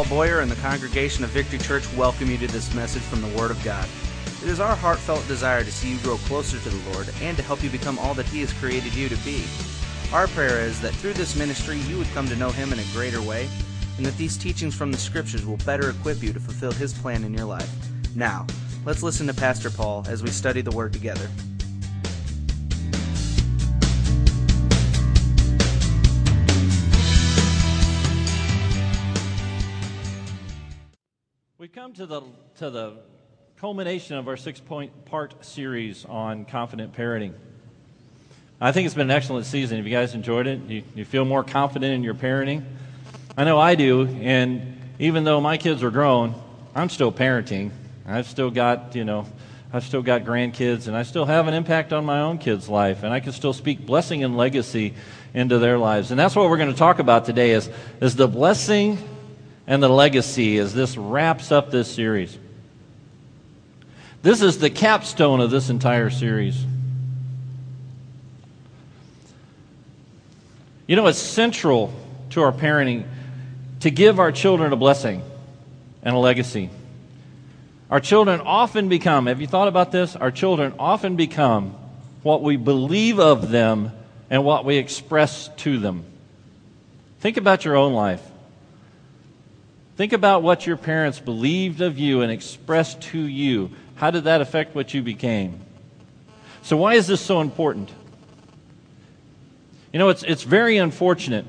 Paul Boyer and the congregation of Victory Church welcome you to this message from the Word of God. It is our heartfelt desire to see you grow closer to the Lord and to help you become all that He has created you to be. Our prayer is that through this ministry you would come to know Him in a greater way, and that these teachings from the Scriptures will better equip you to fulfill His plan in your life. Now, let's listen to Pastor Paul as we study the Word together. Come to the, to the culmination of our six point part series on confident parenting. I think it's been an excellent season. Have you guys enjoyed it? You, you feel more confident in your parenting? I know I do, and even though my kids are grown, I'm still parenting. I've still got, you know, I've still got grandkids, and I still have an impact on my own kids' life, and I can still speak blessing and legacy into their lives. And that's what we're going to talk about today is, is the blessing and the legacy as this wraps up this series. This is the capstone of this entire series. You know, it's central to our parenting to give our children a blessing and a legacy. Our children often become, have you thought about this? Our children often become what we believe of them and what we express to them. Think about your own life. Think about what your parents believed of you and expressed to you. How did that affect what you became? So, why is this so important? You know, it's, it's very unfortunate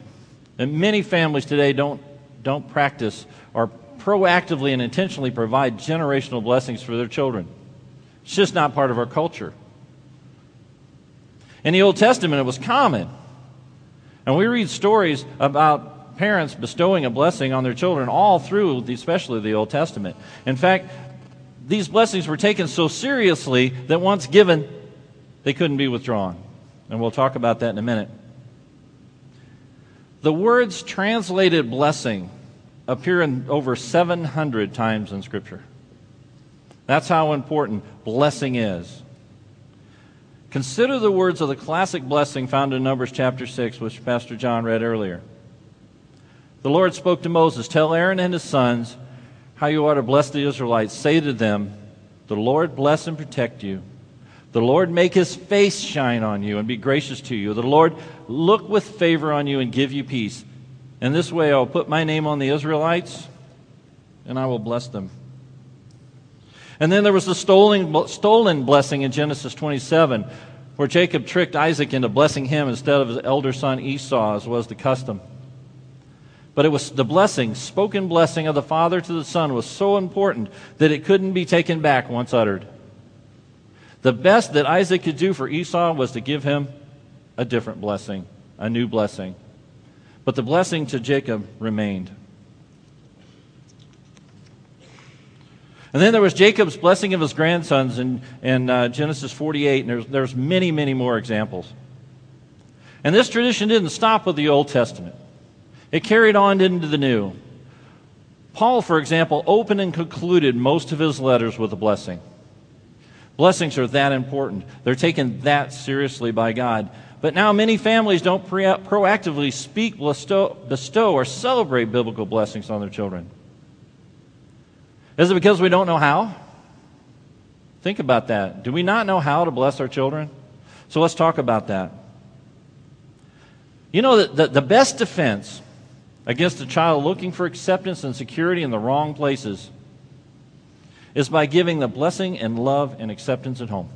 that many families today don't, don't practice or proactively and intentionally provide generational blessings for their children. It's just not part of our culture. In the Old Testament, it was common. And we read stories about parents bestowing a blessing on their children all through, the, especially the Old Testament. In fact, these blessings were taken so seriously that once given, they couldn't be withdrawn. And we'll talk about that in a minute. The words translated blessing appear in over 700 times in Scripture. That's how important blessing is. Consider the words of the classic blessing found in Numbers chapter 6, which Pastor John read earlier. The Lord spoke to Moses Tell Aaron and his sons how you are to bless the Israelites. Say to them, The Lord bless and protect you. The Lord make his face shine on you and be gracious to you. The Lord look with favor on you and give you peace. In this way, I will put my name on the Israelites and I will bless them. And then there was the stolen, stolen blessing in Genesis 27, where Jacob tricked Isaac into blessing him instead of his elder son Esau, as was the custom. But it was the blessing, spoken blessing of the Father to the Son, was so important that it couldn't be taken back once uttered. The best that Isaac could do for Esau was to give him a different blessing, a new blessing. But the blessing to Jacob remained. And then there was Jacob's blessing of his grandsons in, in uh, Genesis 48, and there's, there's many, many more examples. And this tradition didn't stop with the Old Testament. It carried on into the new. Paul, for example, opened and concluded most of his letters with a blessing. Blessings are that important. They're taken that seriously by God. But now many families don't pre- proactively speak, bestow, bestow, or celebrate biblical blessings on their children. Is it because we don't know how? Think about that. Do we not know how to bless our children? So let's talk about that. You know, the, the, the best defense against a child looking for acceptance and security in the wrong places is by giving the blessing and love and acceptance at home.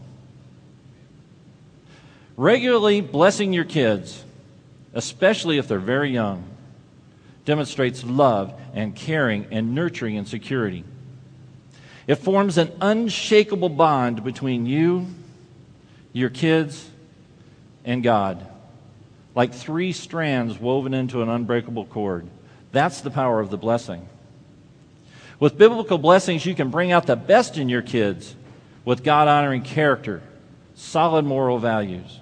Regularly blessing your kids, especially if they're very young, demonstrates love and caring and nurturing and security. It forms an unshakable bond between you, your kids, and God like three strands woven into an unbreakable cord. That's the power of the blessing. With biblical blessings, you can bring out the best in your kids with God honoring character, solid moral values.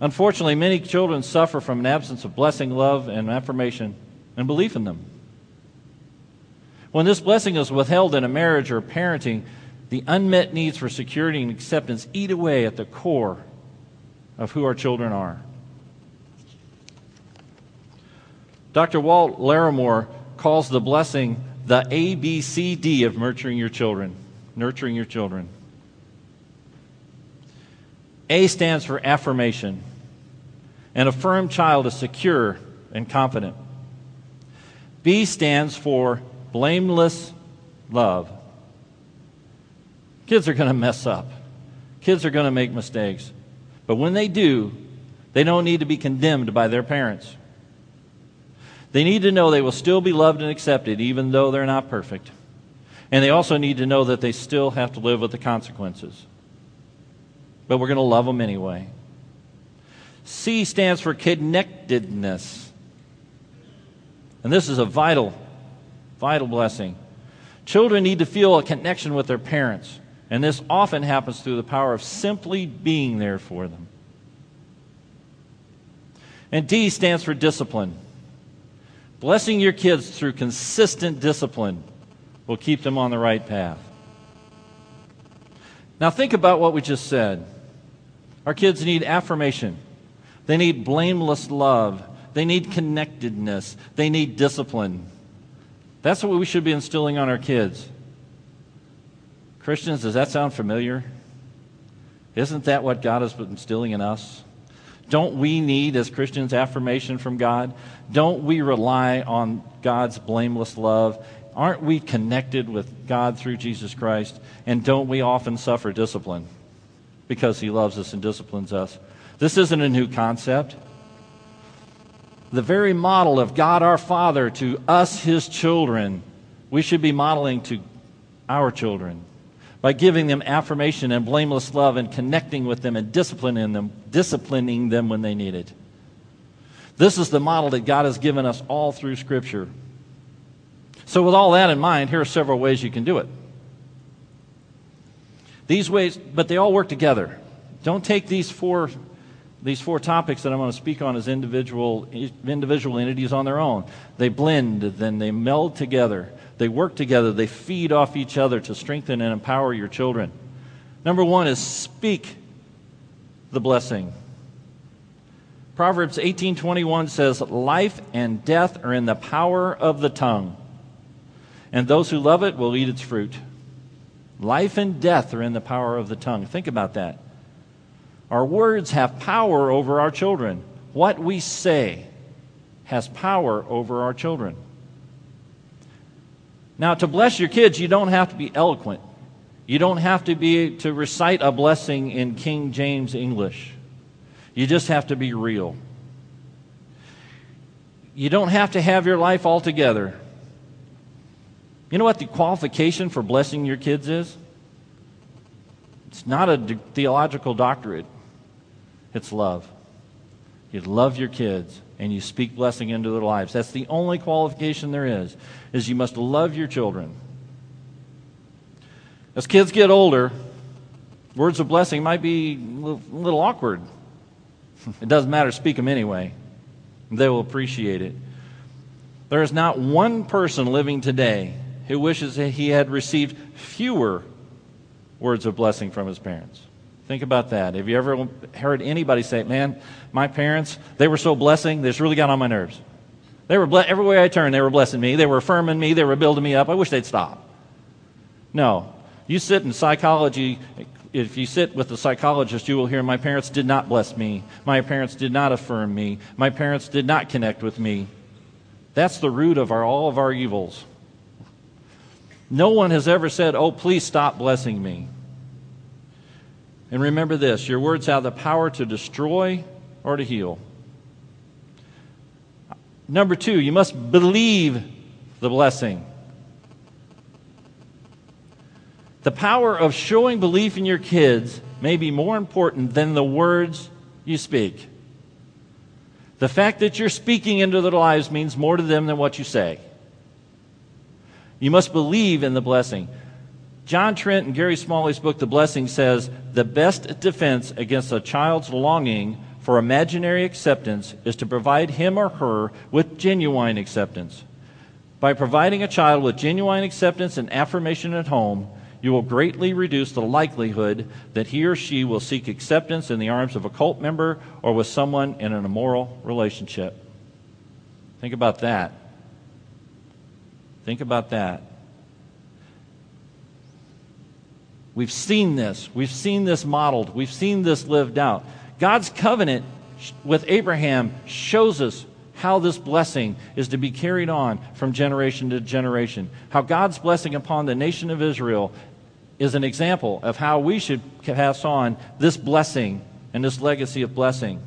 Unfortunately, many children suffer from an absence of blessing, love, and affirmation and belief in them. When this blessing is withheld in a marriage or parenting, the unmet needs for security and acceptance eat away at the core of who our children are. Dr. Walt Larimore calls the blessing the ABCD of nurturing your children. Nurturing your children. A stands for affirmation. An affirmed child is secure and confident. B stands for blameless love. Kids are going to mess up. Kids are going to make mistakes. But when they do, they don't need to be condemned by their parents. They need to know they will still be loved and accepted even though they're not perfect. And they also need to know that they still have to live with the consequences. But we're going to love them anyway. C stands for connectedness. And this is a vital, vital blessing. Children need to feel a connection with their parents. And this often happens through the power of simply being there for them. And D stands for discipline. Blessing your kids through consistent discipline will keep them on the right path. Now, think about what we just said. Our kids need affirmation, they need blameless love, they need connectedness, they need discipline. That's what we should be instilling on our kids. Christians, does that sound familiar? Isn't that what God has been instilling in us? Don't we need, as Christians, affirmation from God? Don't we rely on God's blameless love? Aren't we connected with God through Jesus Christ? And don't we often suffer discipline because He loves us and disciplines us? This isn't a new concept. The very model of God our Father to us, His children, we should be modeling to our children by giving them affirmation and blameless love and connecting with them and disciplining them, disciplining them when they need it. This is the model that God has given us all through Scripture. So, with all that in mind, here are several ways you can do it. These ways, but they all work together. Don't take these four, these four topics that I'm going to speak on as individual, individual entities on their own. They blend, then they meld together. They work together, they feed off each other to strengthen and empower your children. Number one is speak the blessing. Proverbs 18:21 says, "Life and death are in the power of the tongue, and those who love it will eat its fruit." Life and death are in the power of the tongue. Think about that. Our words have power over our children. What we say has power over our children. Now, to bless your kids, you don't have to be eloquent. You don't have to be to recite a blessing in King James English. You just have to be real. You don't have to have your life all together. You know what the qualification for blessing your kids is? It's not a theological doctorate. It's love. You love your kids and you speak blessing into their lives. That's the only qualification there is, is you must love your children. As kids get older, words of blessing might be a little awkward. It doesn't matter, speak them anyway. They will appreciate it. There is not one person living today who wishes that he had received fewer words of blessing from his parents. Think about that. Have you ever heard anybody say, man, my parents, they were so blessing, this really got on my nerves. They were, ble- everywhere I turned, they were blessing me. They were affirming me. They were building me up. I wish they'd stop. No. You sit in psychology, if you sit with a psychologist, you will hear, my parents did not bless me. My parents did not affirm me. My parents did not connect with me. That's the root of our, all of our evils. No one has ever said, oh, please stop blessing me. And remember this your words have the power to destroy or to heal. Number two, you must believe the blessing. The power of showing belief in your kids may be more important than the words you speak. The fact that you're speaking into their lives means more to them than what you say. You must believe in the blessing. John Trent and Gary Smalley's book, The Blessing, says the best defense against a child's longing for imaginary acceptance is to provide him or her with genuine acceptance. By providing a child with genuine acceptance and affirmation at home, you will greatly reduce the likelihood that he or she will seek acceptance in the arms of a cult member or with someone in an immoral relationship. Think about that. Think about that. We've seen this. We've seen this modeled. We've seen this lived out. God's covenant with Abraham shows us how this blessing is to be carried on from generation to generation. How God's blessing upon the nation of Israel is an example of how we should pass on this blessing and this legacy of blessing.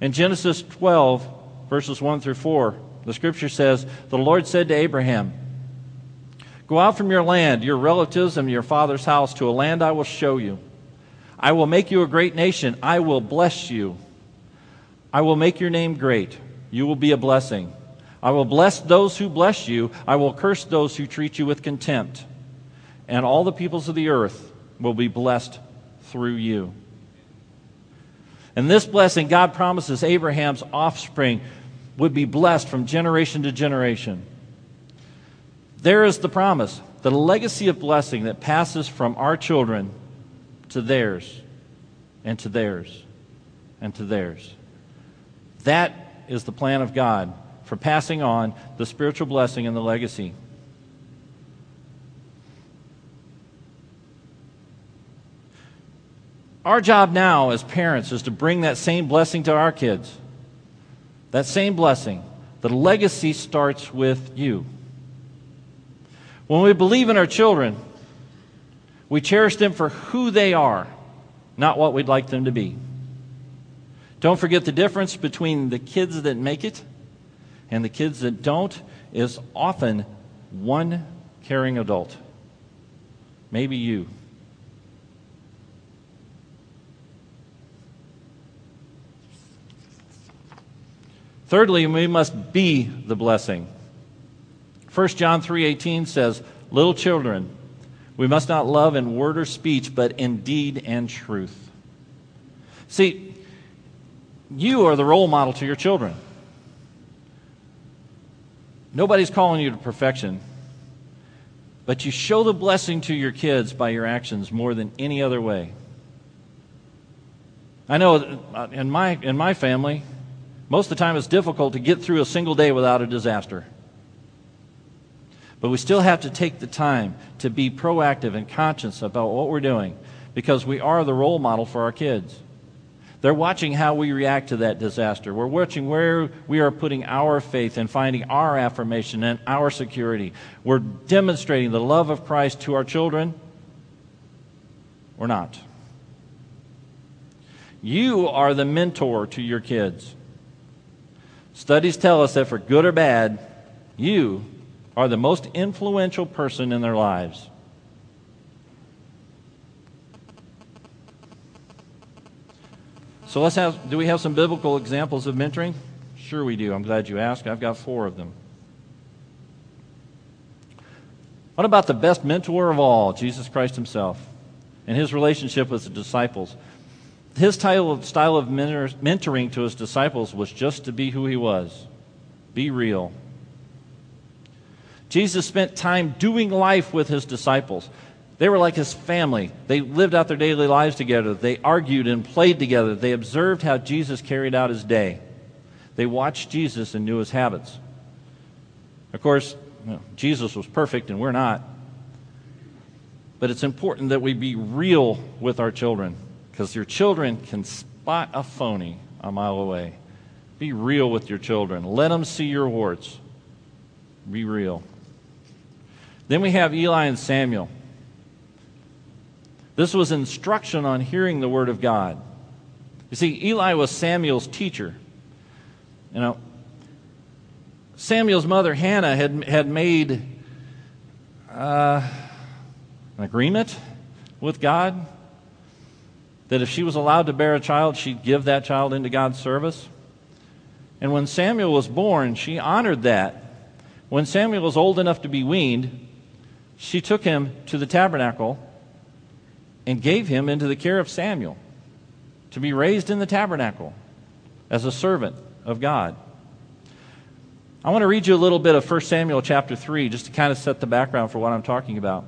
In Genesis 12, verses 1 through 4, the scripture says, The Lord said to Abraham, Go out from your land, your relatives, and your father's house to a land I will show you. I will make you a great nation. I will bless you. I will make your name great. You will be a blessing. I will bless those who bless you. I will curse those who treat you with contempt. And all the peoples of the earth will be blessed through you. And this blessing, God promises Abraham's offspring would be blessed from generation to generation. There is the promise, the legacy of blessing that passes from our children to theirs and to theirs and to theirs. That is the plan of God for passing on the spiritual blessing and the legacy. Our job now as parents is to bring that same blessing to our kids. That same blessing. The legacy starts with you. When we believe in our children, we cherish them for who they are, not what we'd like them to be. Don't forget the difference between the kids that make it and the kids that don't is often one caring adult. Maybe you. Thirdly, we must be the blessing. 1 John 3:18 says, "Little children, we must not love in word or speech, but in deed and truth." See, you are the role model to your children. Nobody's calling you to perfection, but you show the blessing to your kids by your actions more than any other way. I know uh, in my, in my family, most of the time it's difficult to get through a single day without a disaster. But we still have to take the time to be proactive and conscious about what we're doing because we are the role model for our kids. They're watching how we react to that disaster. We're watching where we are putting our faith and finding our affirmation and our security. We're demonstrating the love of Christ to our children or not. You are the mentor to your kids. Studies tell us that for good or bad, you are the most influential person in their lives. So let's have do we have some biblical examples of mentoring? Sure we do. I'm glad you asked. I've got 4 of them. What about the best mentor of all, Jesus Christ himself, and his relationship with the disciples? His style of, style of mentoring to his disciples was just to be who he was. Be real. Jesus spent time doing life with his disciples. They were like his family. They lived out their daily lives together. They argued and played together. They observed how Jesus carried out his day. They watched Jesus and knew his habits. Of course, you know, Jesus was perfect and we're not. But it's important that we be real with our children because your children can spot a phony a mile away. Be real with your children. Let them see your warts. Be real. Then we have Eli and Samuel. This was instruction on hearing the word of God. You see, Eli was Samuel's teacher. You know, Samuel's mother, Hannah, had, had made uh, an agreement with God that if she was allowed to bear a child, she'd give that child into God's service. And when Samuel was born, she honored that. When Samuel was old enough to be weaned, she took him to the tabernacle and gave him into the care of Samuel to be raised in the tabernacle as a servant of God. I want to read you a little bit of 1 Samuel chapter 3 just to kind of set the background for what I'm talking about.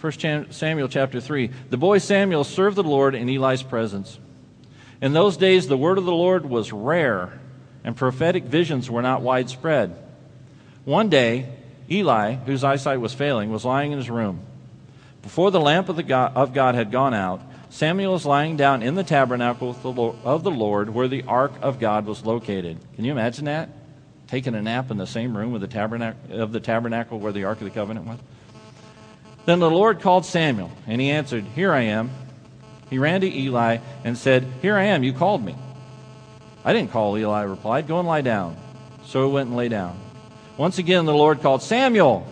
1 Samuel chapter 3. The boy Samuel served the Lord in Eli's presence. In those days, the word of the Lord was rare, and prophetic visions were not widespread. One day, Eli, whose eyesight was failing, was lying in his room. Before the lamp of, the God, of God had gone out, Samuel was lying down in the tabernacle of the Lord where the ark of God was located. Can you imagine that? Taking a nap in the same room with the tabernacle, of the tabernacle where the ark of the covenant was? Then the Lord called Samuel, and he answered, Here I am. He ran to Eli and said, Here I am, you called me. I didn't call, Eli replied. Go and lie down. So he went and lay down. Once again, the Lord called, Samuel.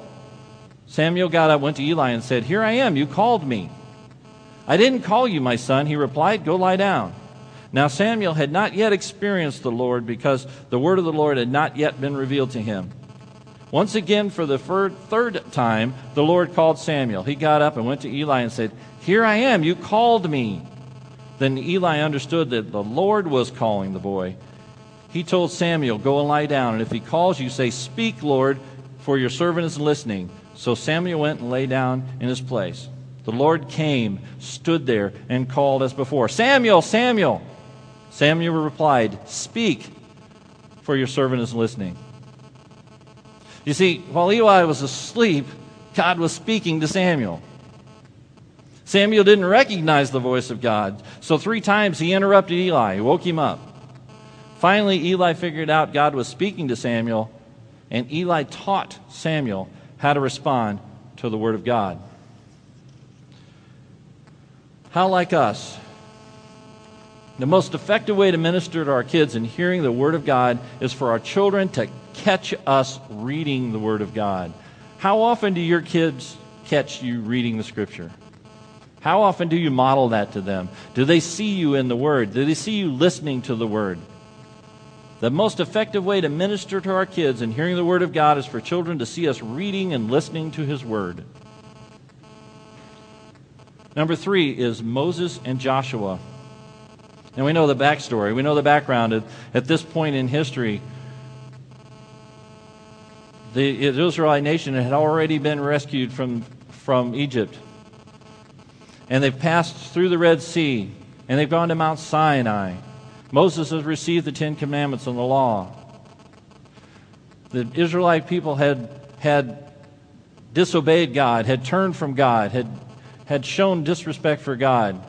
Samuel got up, went to Eli, and said, Here I am, you called me. I didn't call you, my son, he replied. Go lie down. Now Samuel had not yet experienced the Lord because the word of the Lord had not yet been revealed to him. Once again, for the third time, the Lord called Samuel. He got up and went to Eli and said, Here I am, you called me. Then Eli understood that the Lord was calling the boy. He told Samuel, Go and lie down, and if he calls you, say, Speak, Lord, for your servant is listening. So Samuel went and lay down in his place. The Lord came, stood there, and called as before Samuel, Samuel! Samuel replied, Speak, for your servant is listening. You see, while Eli was asleep, God was speaking to Samuel. Samuel didn't recognize the voice of God, so three times he interrupted Eli, he woke him up. Finally, Eli figured out God was speaking to Samuel, and Eli taught Samuel how to respond to the Word of God. How like us? The most effective way to minister to our kids in hearing the Word of God is for our children to catch us reading the Word of God. How often do your kids catch you reading the Scripture? How often do you model that to them? Do they see you in the Word? Do they see you listening to the Word? The most effective way to minister to our kids in hearing the Word of God is for children to see us reading and listening to His Word. Number three is Moses and Joshua. And we know the backstory. We know the background. At, at this point in history, the Israelite nation had already been rescued from, from Egypt. And they've passed through the Red Sea, and they've gone to Mount Sinai. Moses has received the Ten Commandments and the law. The Israelite people had, had disobeyed God, had turned from God, had had shown disrespect for God.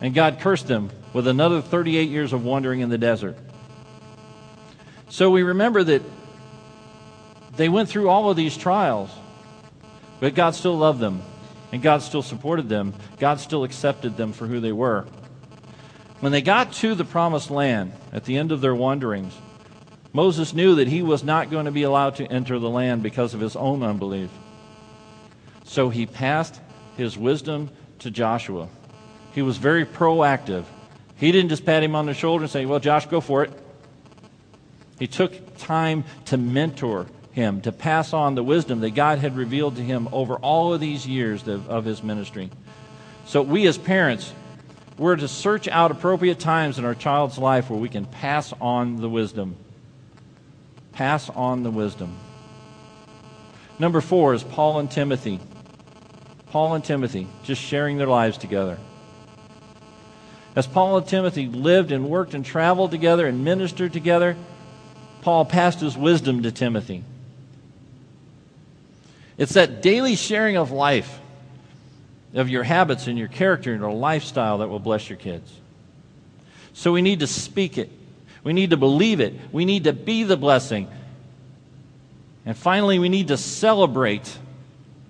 And God cursed them with another 38 years of wandering in the desert. So we remember that they went through all of these trials, but God still loved them, and God still supported them. God still accepted them for who they were. When they got to the promised land at the end of their wanderings, Moses knew that he was not going to be allowed to enter the land because of his own unbelief. So he passed his wisdom to Joshua. He was very proactive. He didn't just pat him on the shoulder and say, Well, Josh, go for it. He took time to mentor him, to pass on the wisdom that God had revealed to him over all of these years of, his ministry. So, we as parents, we're to search out appropriate times in our child's life where we can pass on the wisdom. Pass on the wisdom. Number four is Paul and Timothy. Paul and Timothy, just sharing their lives together. As Paul and Timothy lived and worked and traveled together and ministered together, Paul passed his wisdom to Timothy. It's that daily sharing of life, of your habits and your character and your lifestyle that will bless your kids. So we need to speak it. We need to believe it. We need to be the blessing. And finally, we need to celebrate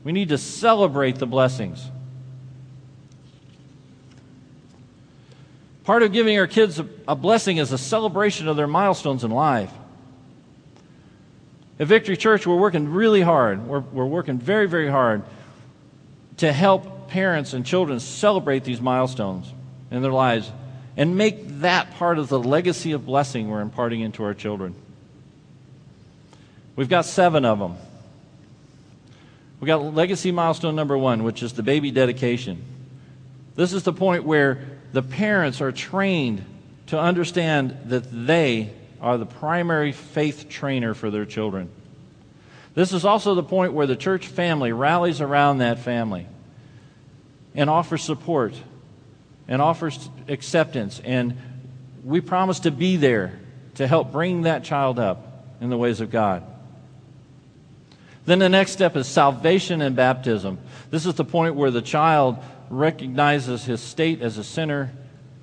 we need to celebrate the blessings. Part of giving our kids a, blessing is a celebration of their milestones in life. At Victory Church, we're working really hard. We're, we're working very, very hard to help parents and children celebrate these milestones in their lives and make that part of the legacy of blessing we're imparting into our children. We've got seven of them. We've got legacy milestone number one, which is the baby dedication. This is the point where the parents are trained to understand that they are the primary faith trainer for their children. This is also the point where the church family rallies around that family and offers support and offers acceptance. And we promise to be there to help bring that child up in the ways of God. Then the next step is salvation and baptism. This is the point where the child recognizes his state as a sinner,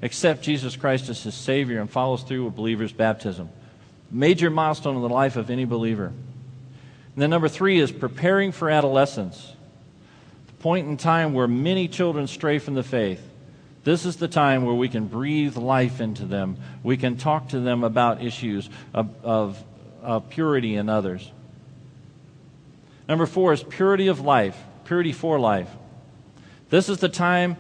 accepts Jesus Christ as his Savior, and follows through with believer's baptism. Major milestone in the life of any believer. And then number three is preparing for adolescence. Point in time where many children stray from the faith. This is the time where we can breathe life into them. We can talk to them about issues of, of, of purity in others. Number four is purity of life, purity for life. This is the time,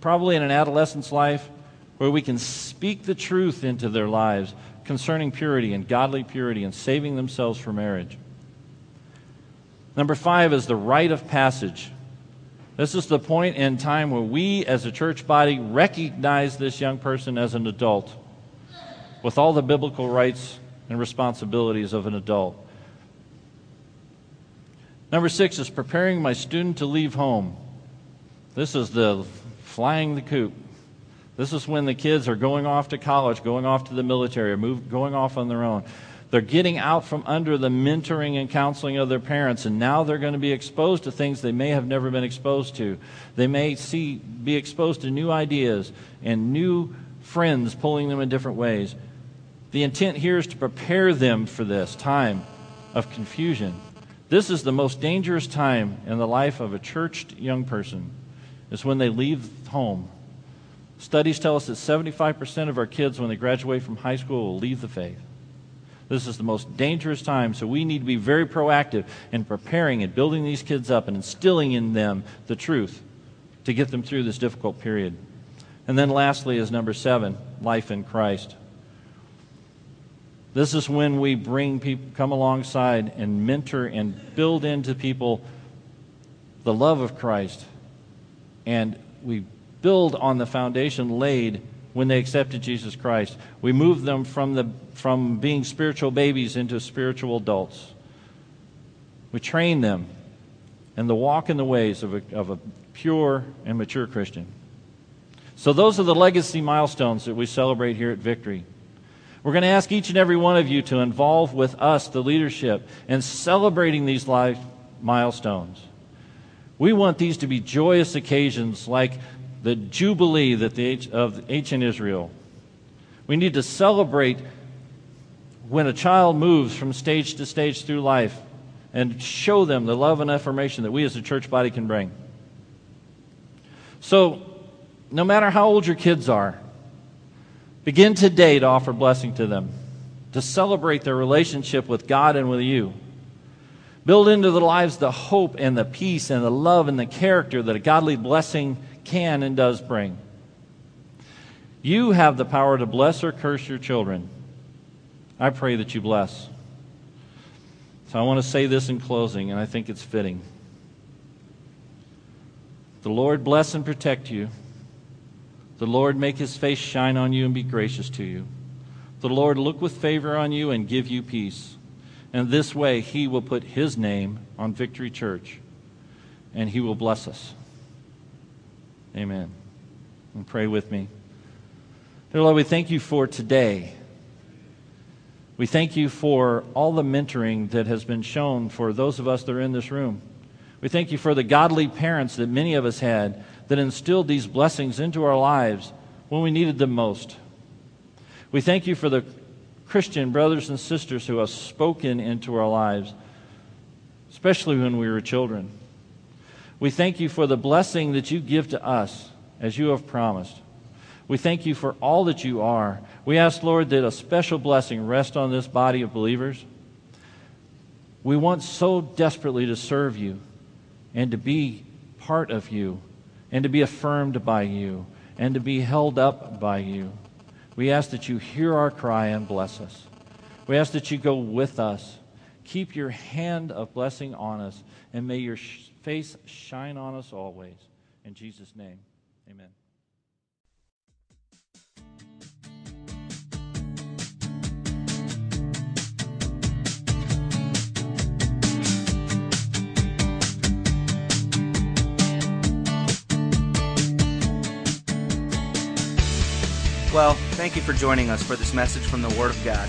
probably in an adolescent's life, where we can speak the truth into their lives concerning purity and godly purity and saving themselves for marriage. Number five is the rite of passage. This is the point in time where we, as a church body, recognize this young person as an adult with all the biblical rights and responsibilities of an adult. Number six is preparing my student to leave home. This is the flying the coop. This is when the kids are going off to college, going off to the military, or move, going off on their own. They're getting out from under the mentoring and counseling of their parents, and now they're going to be exposed to things they may have never been exposed to. They may see, be exposed to new ideas and new friends pulling them in different ways. The intent here is to prepare them for this time of confusion. This is the most dangerous time in the life of a churched young person, is when they leave home. Studies tell us that 75% of our kids, when they graduate from high school, will leave the faith. This is the most dangerous time, so we need to be very proactive in preparing and building these kids up and instilling in them the truth to get them through this difficult period. And then, lastly, is number seven life in Christ. This is when we bring people, come alongside and mentor and build into people the love of Christ. And we build on the foundation laid when they accepted Jesus Christ. We move them from, the, from being spiritual babies into spiritual adults. We train them and the walk in the ways of a, of a pure and mature Christian. So, those are the legacy milestones that we celebrate here at Victory. We're going to ask each and every one of you to involve with us, the leadership, in celebrating these life milestones. We want these to be joyous occasions like the Jubilee that the, of ancient Israel. We need to celebrate when a child moves from stage to stage through life and show them the love and affirmation that we as a church body can bring. So, no matter how old your kids are, Begin today to offer blessing to them, to celebrate their relationship with God and with you. Build into their lives the hope and the peace and the love and the character that a godly blessing can and does bring. You have the power to bless or curse your children. I pray that you bless. So I want to say this in closing, and I think it's fitting. The Lord bless and protect you. The Lord make his face shine on you and be gracious to you. The Lord look with favor on you and give you peace. And this way he will put his name on Victory Church and he will bless us. Amen. And pray with me. Dear Lord, we thank you for today. We thank you for all the mentoring that has been shown for those of us that are in this room. We thank you for the godly parents that many of us had that instilled these blessings into our lives when we needed them most. We thank you for the Christian brothers and sisters who have spoken into our lives, especially when we were children. We thank you for the blessing that you give to us as you have promised. We thank you for all that you are. We ask, Lord, that a special blessing rest on this body of believers. We want so desperately to serve you and to be part of you and to be affirmed by you and to be held up by you. We ask that you hear our cry and bless us. We ask that you go with us. Keep your hand of blessing on us, and may your face shine on us always. In Jesus' name, amen. Well, thank you for joining us for this message from the Word of God.